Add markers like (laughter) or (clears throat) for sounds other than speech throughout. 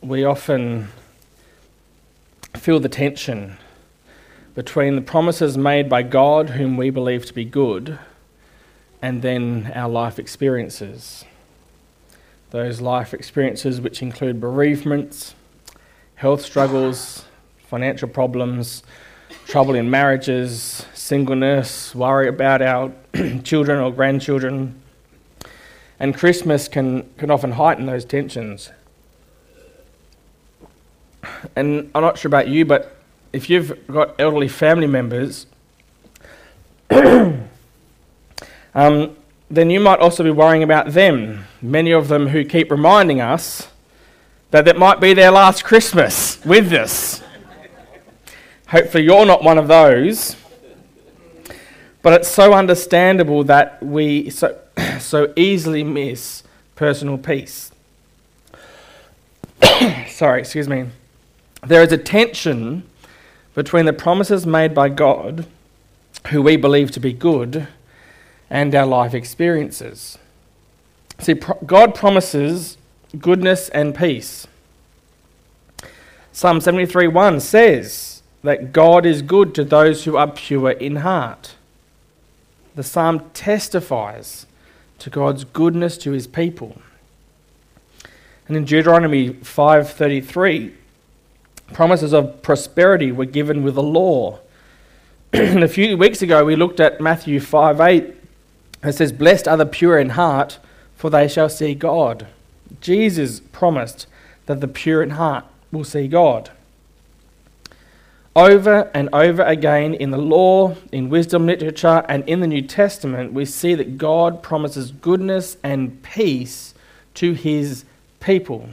We often feel the tension between the promises made by God, whom we believe to be good, and then our life experiences. Those life experiences which include bereavements, health struggles, financial problems, trouble in marriages, singleness, worry about our (clears throat) children or grandchildren. And Christmas can, can often heighten those tensions. And I'm not sure about you, but if you've got elderly family members, (coughs) um, then you might also be worrying about them. Many of them who keep reminding us that that might be their last Christmas with us. Hopefully, you're not one of those. But it's so understandable that we so, (coughs) so easily miss personal peace. (coughs) Sorry, excuse me. There is a tension between the promises made by God, who we believe to be good, and our life experiences. See, God promises goodness and peace. Psalm 73:1 says that God is good to those who are pure in heart. The psalm testifies to God's goodness to his people. And in Deuteronomy 5:33, promises of prosperity were given with the law. (clears throat) a few weeks ago, we looked at Matthew 5 8. It says, Blessed are the pure in heart, for they shall see God. Jesus promised that the pure in heart will see God. Over and over again in the law, in wisdom literature, and in the New Testament, we see that God promises goodness and peace to his people.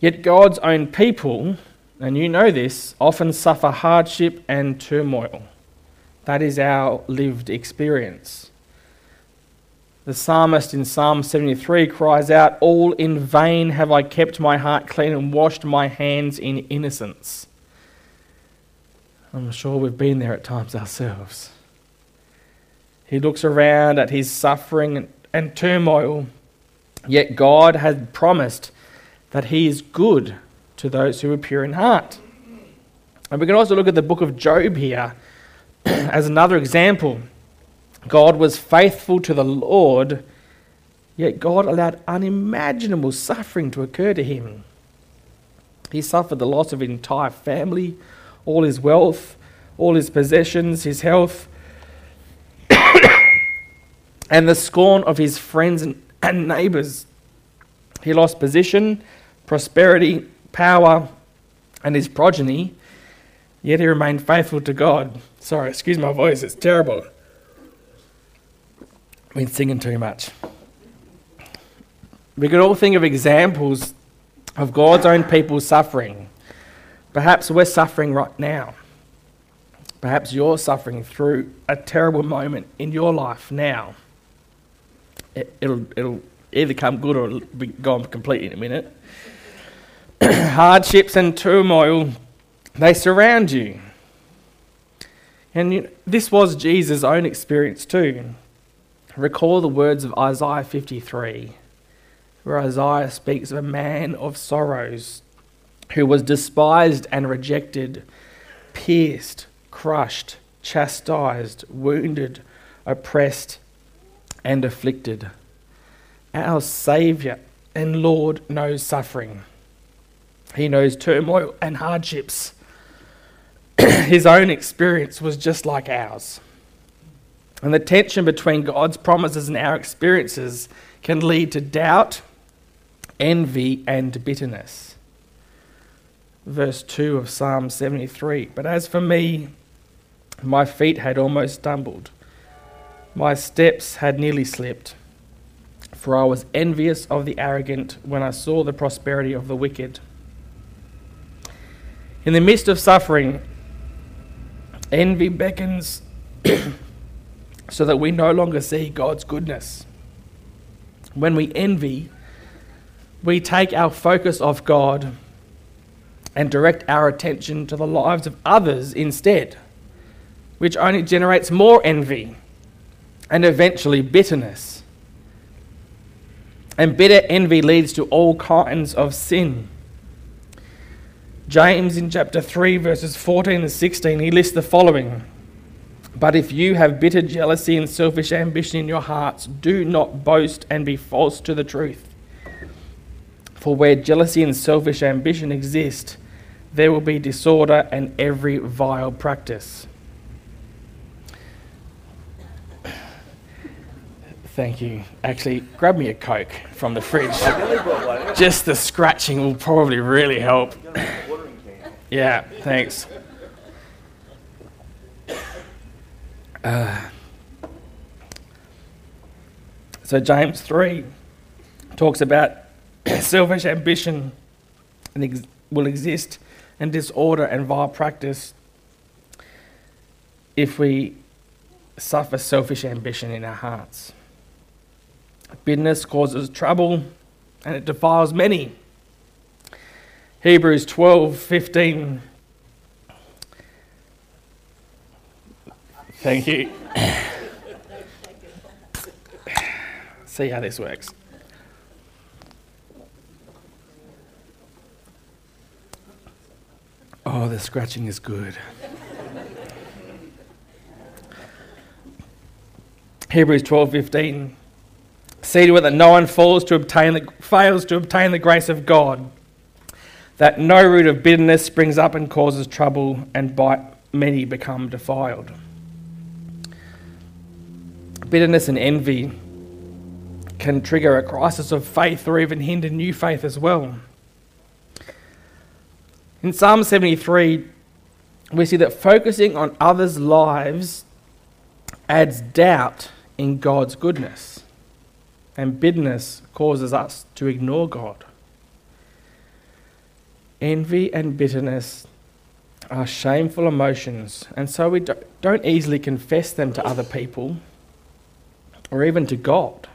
Yet God's own people, and you know this, often suffer hardship and turmoil. That is our lived experience. The psalmist in Psalm 73 cries out, All in vain have I kept my heart clean and washed my hands in innocence. I'm sure we've been there at times ourselves. He looks around at his suffering and turmoil, yet God had promised that he is good to those who are pure in heart. And we can also look at the book of Job here (clears throat) as another example. God was faithful to the Lord, yet God allowed unimaginable suffering to occur to him. He suffered the loss of his entire family, all his wealth, all his possessions, his health, (coughs) and the scorn of his friends and, and neighbors. He lost position, prosperity, power, and his progeny, yet he remained faithful to God. Sorry, excuse my voice, it's terrible. I've been singing too much. We could all think of examples of God's own people suffering. Perhaps we're suffering right now. Perhaps you're suffering through a terrible moment in your life now. It, will it'll either come good or it'll be gone completely in a minute. (clears throat) hardships and turmoil, they surround you. And you this was Jesus' own experience too. Recall the words of Isaiah 53, where Isaiah speaks of a man of sorrows who was despised and rejected, pierced, crushed, chastised, wounded, oppressed, and afflicted. Our Saviour and Lord knows suffering. He knows turmoil and hardships. (clears throat) His own experience was just like ours. And the tension between God's promises and our experiences can lead to doubt, envy, and bitterness. Verse 2 of Psalm 73 But as for me, my feet had almost stumbled, my steps had nearly slipped. For I was envious of the arrogant when I saw the prosperity of the wicked. In the midst of suffering, envy beckons (coughs) so that we no longer see God's goodness. When we envy, we take our focus off God and direct our attention to the lives of others instead, which only generates more envy and eventually bitterness. And bitter envy leads to all kinds of sin. James in chapter 3, verses 14 and 16, he lists the following But if you have bitter jealousy and selfish ambition in your hearts, do not boast and be false to the truth. For where jealousy and selfish ambition exist, there will be disorder and every vile practice. Thank you. Actually, grab me a Coke from the fridge. Just the scratching will probably really help. Yeah, thanks. Uh, so, James 3 talks about (clears throat) selfish ambition and ex- will exist and disorder and vile practice if we suffer selfish ambition in our hearts. Bitterness causes trouble and it defiles many. Hebrews 12 15. Thank you. See how this works. Oh, the scratching is good. Hebrews 12 15. See to it that no one falls to obtain the, fails to obtain the grace of God, that no root of bitterness springs up and causes trouble, and by many become defiled. Bitterness and envy can trigger a crisis of faith or even hinder new faith as well. In Psalm 73, we see that focusing on others' lives adds doubt in God's goodness, and bitterness causes us to ignore God. Envy and bitterness are shameful emotions, and so we don't easily confess them to other people or even to God.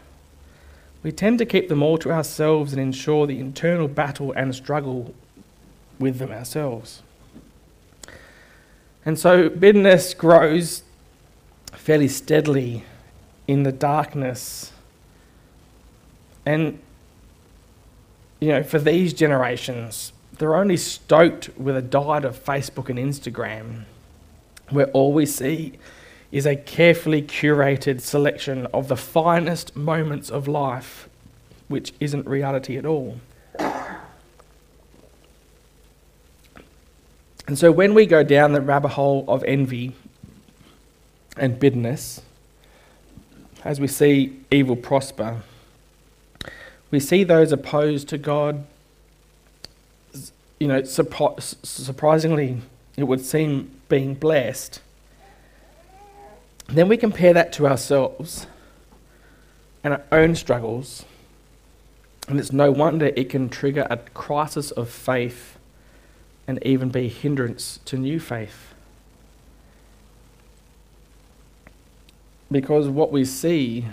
We tend to keep them all to ourselves and ensure the internal battle and struggle with them ourselves. And so bitterness grows fairly steadily in the darkness. And, you know, for these generations, they're only stoked with a diet of Facebook and Instagram, where all we see is a carefully curated selection of the finest moments of life, which isn't reality at all. And so when we go down the rabbit hole of envy and bitterness, as we see evil prosper, we see those opposed to God, you know, surprisingly, it would seem being blessed. Then we compare that to ourselves and our own struggles, and it's no wonder it can trigger a crisis of faith and even be a hindrance to new faith. Because what we see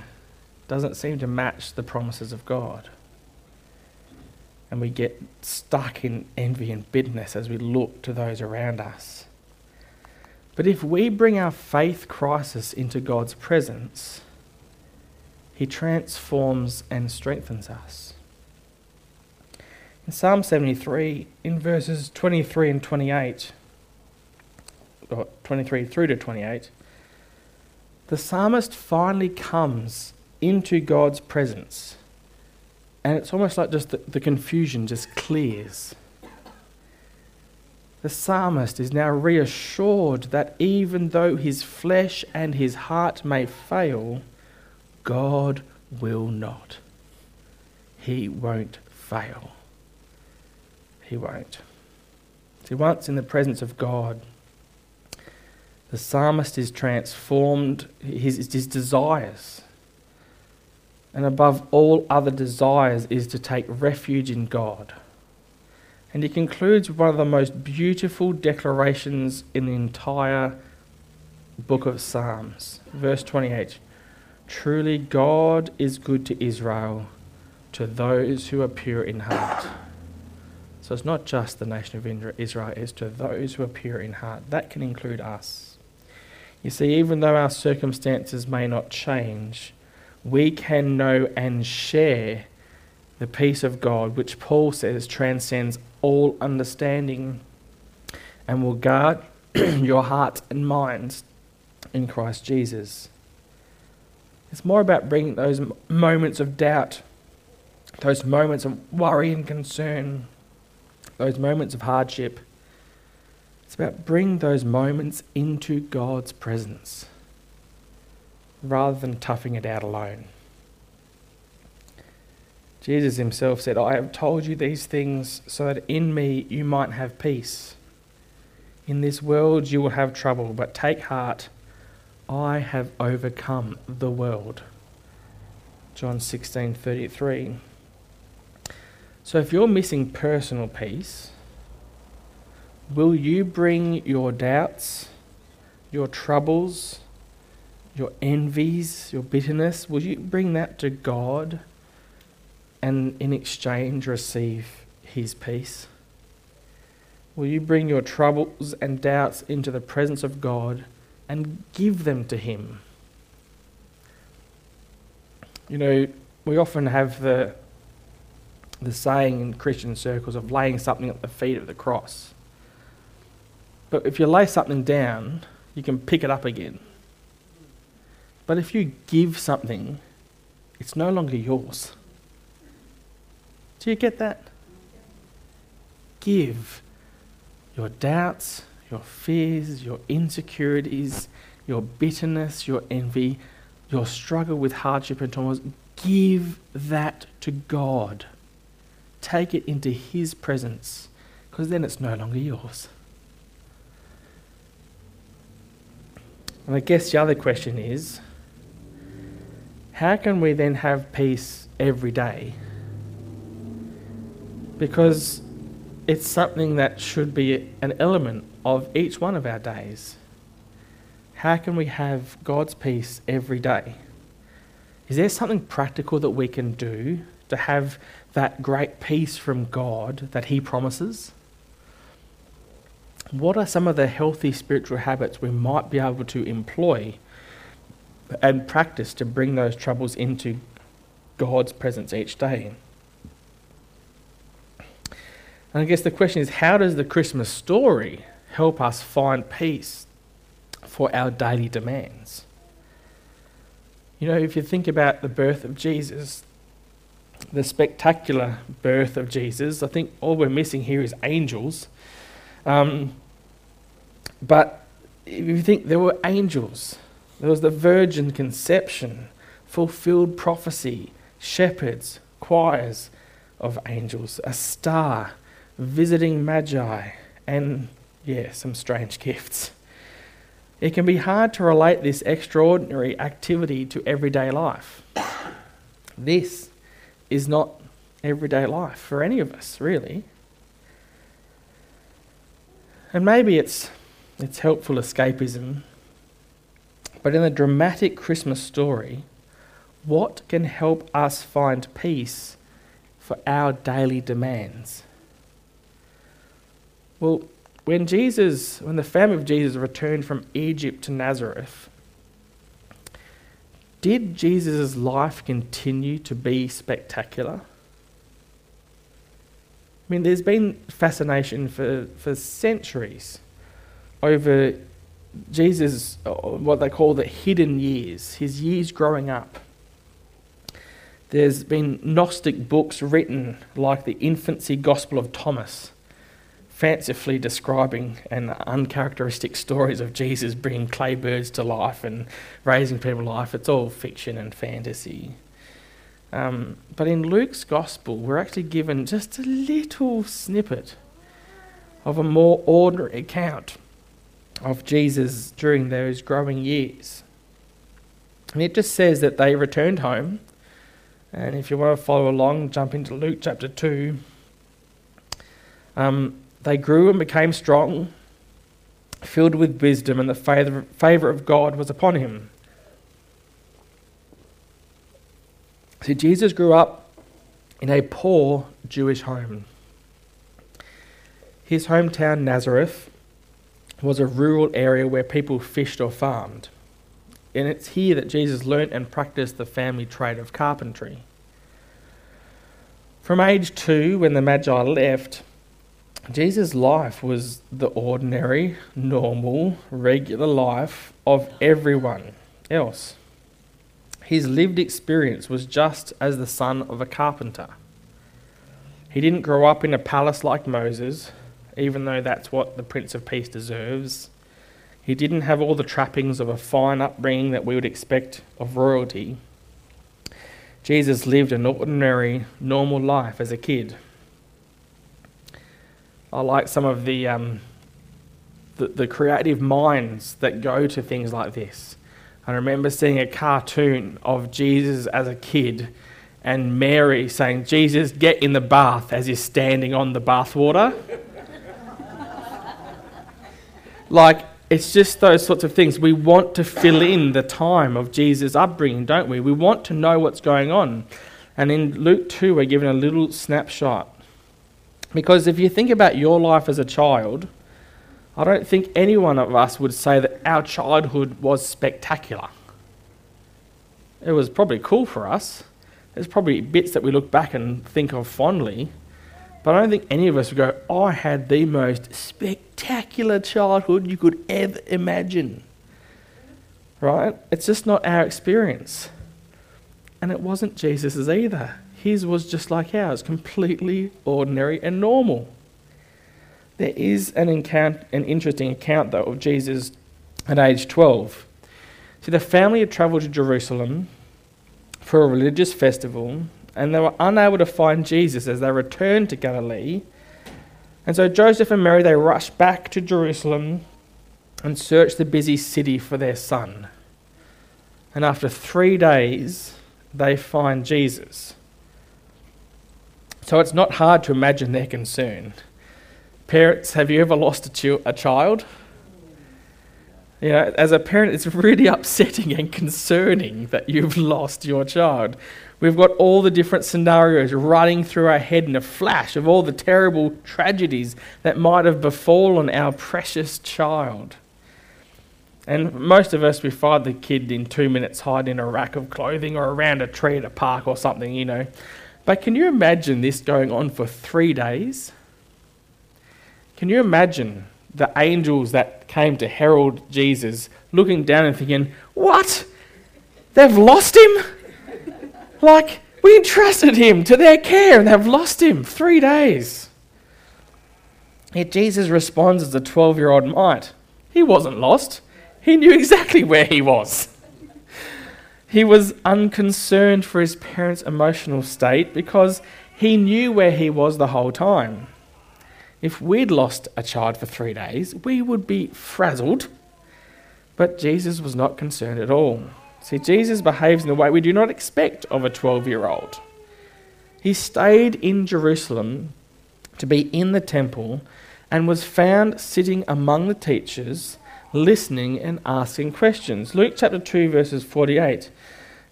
doesn't seem to match the promises of God. And we get stuck in envy and bitterness as we look to those around us. But if we bring our faith crisis into God's presence, He transforms and strengthens us. In Psalm 73, in verses 23 and 28, or 23 through to 28, the psalmist finally comes into God's presence. And it's almost like just the, the confusion just clears. The psalmist is now reassured that even though his flesh and his heart may fail, God will not. He won't fail. He won't. See, once in the presence of God, the psalmist is transformed, his, his desires, and above all other desires, is to take refuge in God. And he concludes with one of the most beautiful declarations in the entire book of Psalms. Verse 28 Truly, God is good to Israel, to those who are pure in heart. So it's not just the nation of Israel, it's to those who are pure in heart. That can include us. You see, even though our circumstances may not change, we can know and share the peace of God, which Paul says transcends all understanding and will guard (clears throat) your heart and minds in Christ Jesus. It's more about bringing those moments of doubt, those moments of worry and concern, those moments of hardship. It's about bringing those moments into God's presence rather than toughing it out alone. Jesus himself said, I have told you these things so that in me you might have peace. In this world you will have trouble, but take heart, I have overcome the world. John 16:33. So if you're missing personal peace, will you bring your doubts, your troubles, your envies, your bitterness, will you bring that to God and in exchange receive his peace? Will you bring your troubles and doubts into the presence of God and give them to Him? You know, we often have the, the saying in Christian circles of laying something at the feet of the cross. But if you lay something down, you can pick it up again. But if you give something, it's no longer yours. Do you get that? Give your doubts, your fears, your insecurities, your bitterness, your envy, your struggle with hardship and trauma, give that to God. Take it into His presence, because then it's no longer yours. And I guess the other question is how can we then have peace every day? Because it's something that should be an element of each one of our days. How can we have God's peace every day? Is there something practical that we can do to have that great peace from God that He promises? What are some of the healthy spiritual habits we might be able to employ and practice to bring those troubles into God's presence each day? And I guess the question is how does the Christmas story help us find peace for our daily demands? You know, if you think about the birth of Jesus, the spectacular birth of Jesus, I think all we're missing here is angels. Um, but if you think there were angels, there was the virgin conception, fulfilled prophecy, shepherds, choirs of angels, a star visiting magi, and yeah, some strange (laughs) gifts. It can be hard to relate this extraordinary activity to everyday life. This is not everyday life for any of us, really. And maybe it's, it's helpful escapism, but in the dramatic Christmas story, what can help us find peace for our daily demands? Well, when Jesus, when the family of Jesus returned from Egypt to Nazareth, did Jesus' life continue to be spectacular? I mean, there's been fascination for, for centuries over Jesus, what they call the hidden years, his years growing up. There's been Gnostic books written like the Infancy Gospel of Thomas fancifully describing and uncharacteristic stories of Jesus bringing clay birds to life and raising people to life. It's all fiction and fantasy. Um, but in Luke's gospel, we're actually given just a little snippet of a more ordinary account of Jesus during those growing years. And it just says that they returned home. And if you want to follow along, jump into Luke chapter 2. Um, they grew and became strong, filled with wisdom, and the favour of God was upon him. See, Jesus grew up in a poor Jewish home. His hometown, Nazareth, was a rural area where people fished or farmed. And it's here that Jesus learnt and practiced the family trade of carpentry. From age two, when the Magi left, Jesus' life was the ordinary, normal, regular life of everyone else. His lived experience was just as the son of a carpenter. He didn't grow up in a palace like Moses, even though that's what the Prince of Peace deserves. He didn't have all the trappings of a fine upbringing that we would expect of royalty. Jesus lived an ordinary, normal life as a kid. I like some of the, um, the, the creative minds that go to things like this. I remember seeing a cartoon of Jesus as a kid and Mary saying, Jesus, get in the bath as he's standing on the bathwater. Like, it's just those sorts of things. We want to fill in the time of Jesus' upbringing, don't we? We want to know what's going on. And in Luke 2, we're given a little snapshot. Because if you think about your life as a child, I don't think any one of us would say that our childhood was spectacular. It was probably cool for us. There's probably bits that we look back and think of fondly. But I don't think any of us would go, I had the most spectacular childhood you could ever imagine. Right? It's just not our experience. And it wasn't Jesus's either. His was just like ours, completely ordinary and normal. There is an, account, an interesting account, though, of Jesus at age 12. See, the family had travelled to Jerusalem for a religious festival, and they were unable to find Jesus as they returned to Galilee. And so Joseph and Mary, they rushed back to Jerusalem and searched the busy city for their son. And after three days, they find Jesus. So it's not hard to imagine their concern. Parents, have you ever lost a, a child? You know, as a parent, it's really (laughs) upsetting and concerning that you've lost your child. We've got all the different scenarios running through our head in a flash of all the terrible tragedies that might have befallen our precious child. And most of us, we find the kid in two minutes hiding in a rack of clothing or around a tree at a park or something, you know. But can you imagine this going on for three days? Can you imagine the angels that came to herald Jesus looking down and thinking, What? They've lost him? Like, we entrusted him to their care and they've lost him three days. Yet Jesus responds as a 12 year old might. He wasn't lost, he knew exactly where he was. He was unconcerned for his parents' emotional state because he knew where he was the whole time if we'd lost a child for three days, we would be frazzled. But Jesus was not concerned at all. See, Jesus behaves in the way we do not expect of a 12 year old. He stayed in Jerusalem to be in the temple and was found sitting among the teachers, listening and asking questions. Luke chapter 2, verses 48.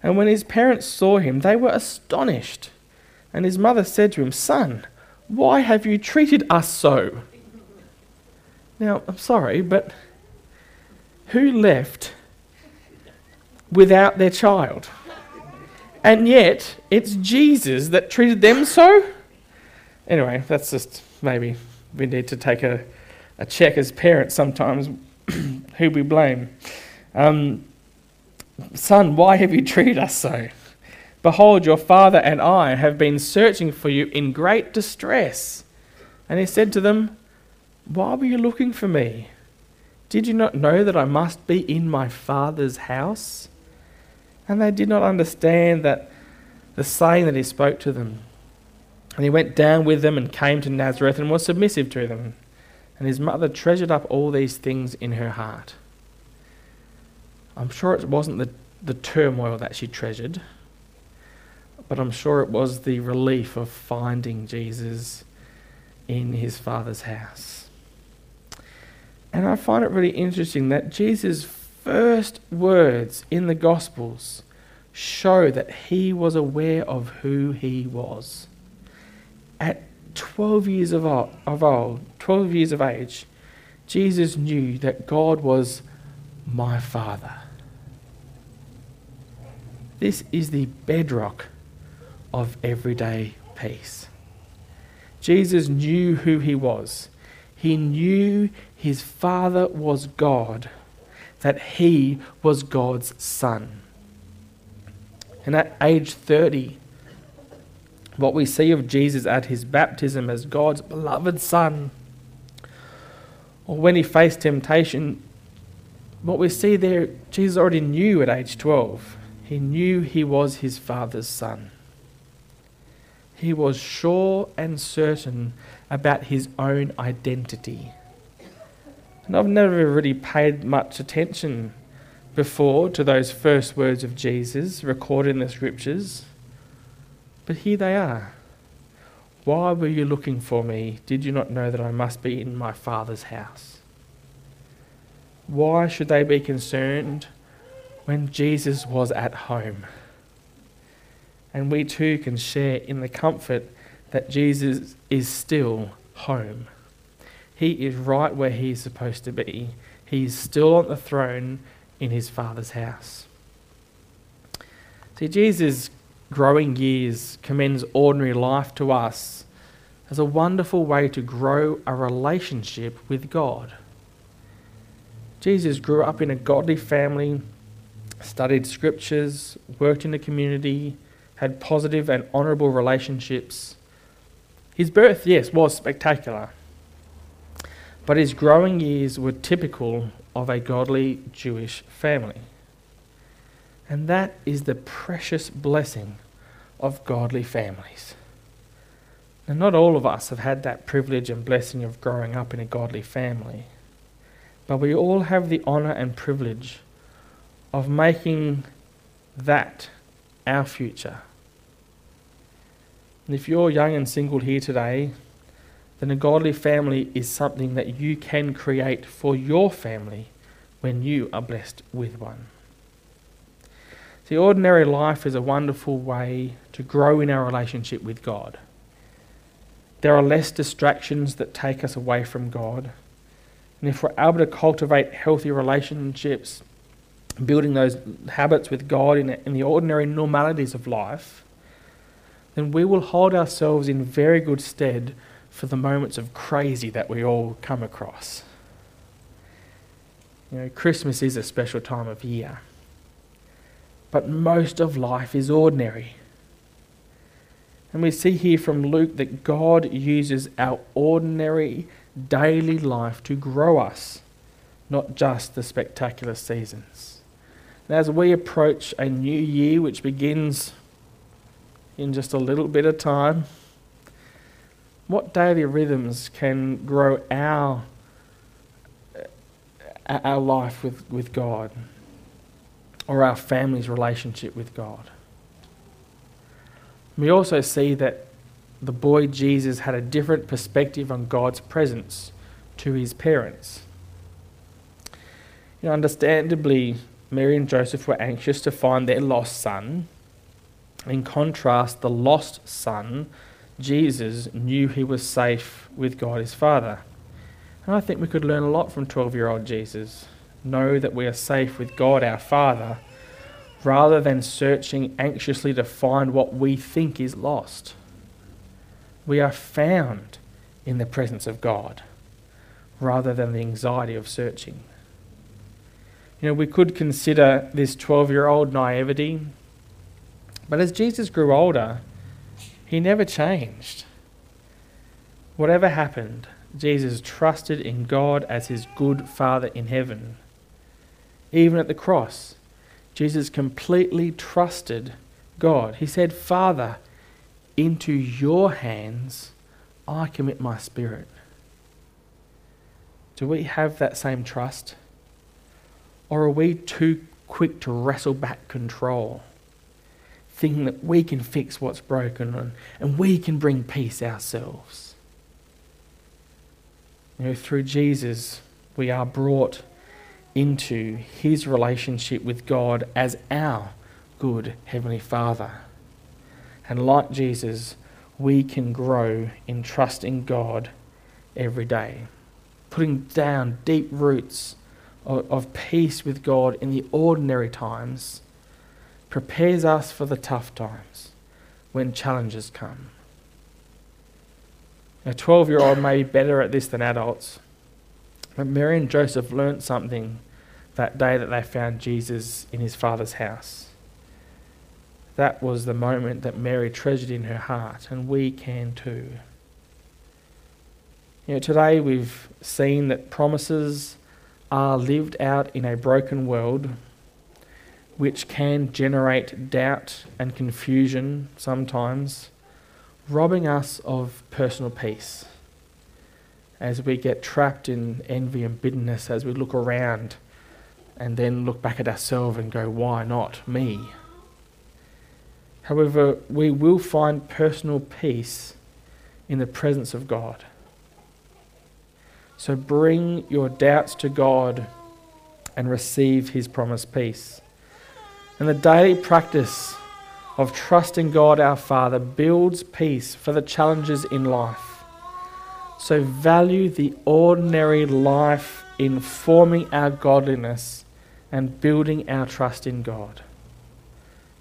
And when his parents saw him, they were astonished. And his mother said to him, Son, why have you treated us so? Now, I'm sorry, but who left without their child? And yet, it's Jesus that treated them so? Anyway, that's just maybe we need to take a, a check as parents sometimes (clears throat) who we blame. Um, Son, why have you treated us so? Behold, your father and I have been searching for you in great distress. And he said to them, Why were you looking for me? Did you not know that I must be in my father's house? And they did not understand that the saying that he spoke to them. And he went down with them and came to Nazareth and was submissive to them. And his mother treasured up all these things in her heart. I'm sure it wasn't the, the turmoil that she treasured but I'm sure it was the relief of finding Jesus in his Father's house. And I find it really interesting that Jesus' first words in the Gospels show that he was aware of who he was. At 12 years of old, of old 12 years of age, Jesus knew that God was my Father. This is the bedrock of everyday peace. Jesus knew who he was. He knew his Father was God, that he was God's Son. And at age 30, what we see of Jesus at his baptism as God's beloved Son, or when he faced temptation, what we see there, Jesus already knew at age 12. He knew he was his Father's Son. He was sure and certain about his own identity. And I've never really paid much attention before to those first words of Jesus recorded in the scriptures. But here they are. Why were you looking for me? Did you not know that I must be in my Father's house? Why should they be concerned when Jesus was at home? And we too can share in the comfort that Jesus is still home. He is right where he is supposed to be. He is still on the throne in his Father's house. See, Jesus' growing years commends ordinary life to us as a wonderful way to grow a relationship with God. Jesus grew up in a godly family, studied scriptures, worked in the community, had positive and honourable relationships. His birth, yes, was spectacular, but his growing years were typical of a godly Jewish family. And that is the precious blessing of godly families. Now, not all of us have had that privilege and blessing of growing up in a godly family, but we all have the honour and privilege of making that our future. And if you're young and single here today, then a godly family is something that you can create for your family when you are blessed with one. The ordinary life is a wonderful way to grow in our relationship with God. There are less distractions that take us away from God. And if we're able to cultivate healthy relationships, building those habits with God in, in the ordinary normalities of life, then we will hold ourselves in very good stead for the moments of crazy that we all come across. You know, Christmas is a special time of year, but most of life is ordinary. And we see here from Luke that God uses our ordinary daily life to grow us, not just the spectacular seasons. And as we approach a new year, which begins in just a little bit of time, what daily rhythms can grow our, our life with, with God or our family's relationship with God? We also see that the boy Jesus had a different perspective on God's presence to his parents. You know, understandably, Mary and Joseph were anxious to find their lost son. In contrast, the lost son, Jesus, knew he was safe with God his Father. And I think we could learn a lot from 12 year old Jesus. Know that we are safe with God our Father rather than searching anxiously to find what we think is lost. We are found in the presence of God rather than the anxiety of searching. You know, we could consider this 12 year old naivety, but as Jesus grew older, he never changed. Whatever happened, Jesus trusted in God as his good Father in heaven. Even at the cross, Jesus completely trusted God. He said, Father, into your hands I commit my spirit. Do we have that same trust? Or are we too quick to wrestle back control, thinking that we can fix what's broken and, and we can bring peace ourselves? You know, through Jesus, we are brought into his relationship with God as our good Heavenly Father. And like Jesus, we can grow in trusting God every day, putting down deep roots of, of peace with God in the ordinary times prepares us for the tough times when challenges come. A 12 year old may be better at this than adults. But Mary and Joseph learnt something that day that they found Jesus in his father's house. That was the moment that Mary treasured in her heart, and we can too. You know, today we've seen that promises are lived out in a broken world, which can generate doubt and confusion sometimes, robbing us of personal peace as we get trapped in envy and bitterness as we look around and then look back at ourselves and go, why not me? However, we will find personal peace in the presence of God. So bring your doubts to God and receive His promised peace. And the daily practice of trusting God our Father builds peace for the challenges in life. So value the ordinary life in forming our godliness and building our trust in God.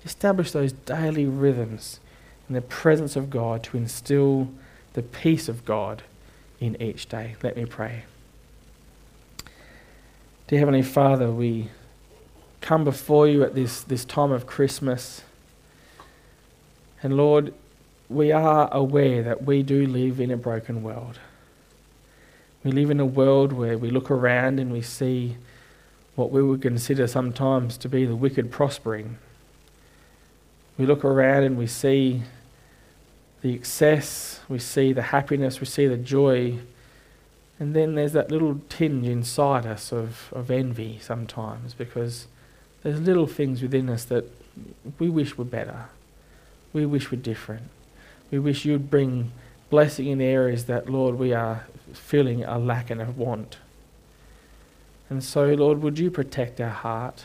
Establish those daily rhythms in the presence of God to instill the peace of God in each day. Let me pray. Dear Heavenly Father, we come before you at this, this time of Christmas. And Lord, we are aware that we do live in a broken world. We live in a world where we look around and we see what we would consider sometimes to be the wicked prospering. We look around and we see the excess, we see the happiness, we see the joy, and then there's that little tinge inside us of, of envy sometimes because there's little things within us that we wish were better. We wish were different. We wish you'd bring blessing in areas that, Lord, we are feeling a lack and a want. And so, Lord, would you protect our heart?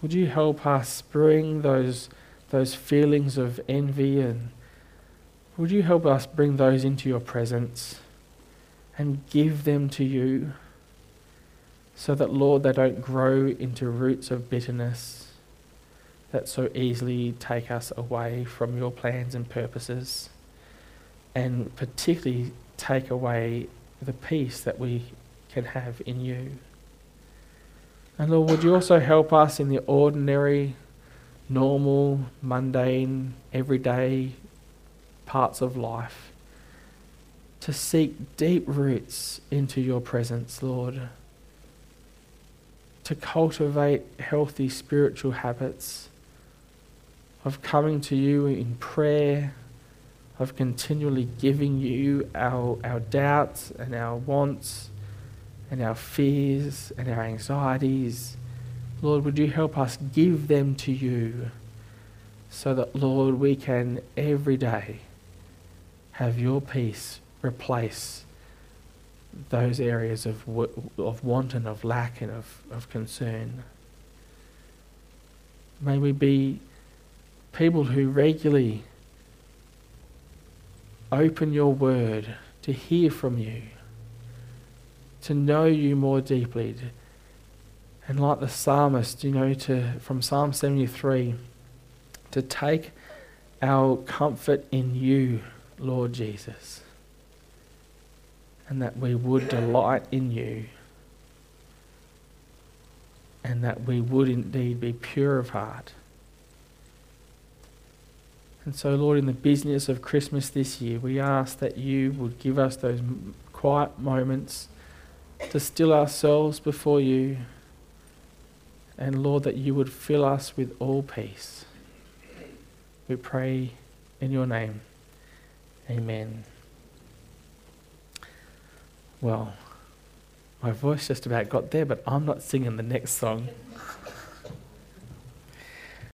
Would you help us bring those, those feelings of envy and would you help us bring those into your presence and give them to you so that, Lord, they don't grow into roots of bitterness that so easily take us away from your plans and purposes and particularly take away the peace that we can have in you. And Lord, would you also help us in the ordinary, normal, mundane, everyday parts of life to seek deep roots into your presence, Lord. To cultivate healthy spiritual habits of coming to you in prayer of continually giving you our, our doubts and our wants and our fears and our anxieties. Lord, would you help us give them to you so that, Lord, we can every day have your peace replace those areas of, of want and of lack and of, of concern. May we be people who regularly open your word to hear from you, to know you more deeply. To, and like the psalmist, you know, to from Psalm 73, to take our comfort in you, Lord Jesus. And that we would delight in you. And that we would indeed be pure of heart and so, Lord, in the business of Christmas this year, we ask that you would give us those quiet moments to still ourselves before you. And, Lord, that you would fill us with all peace. We pray in your name. Amen. Well, my voice just about got there, but I'm not singing the next song.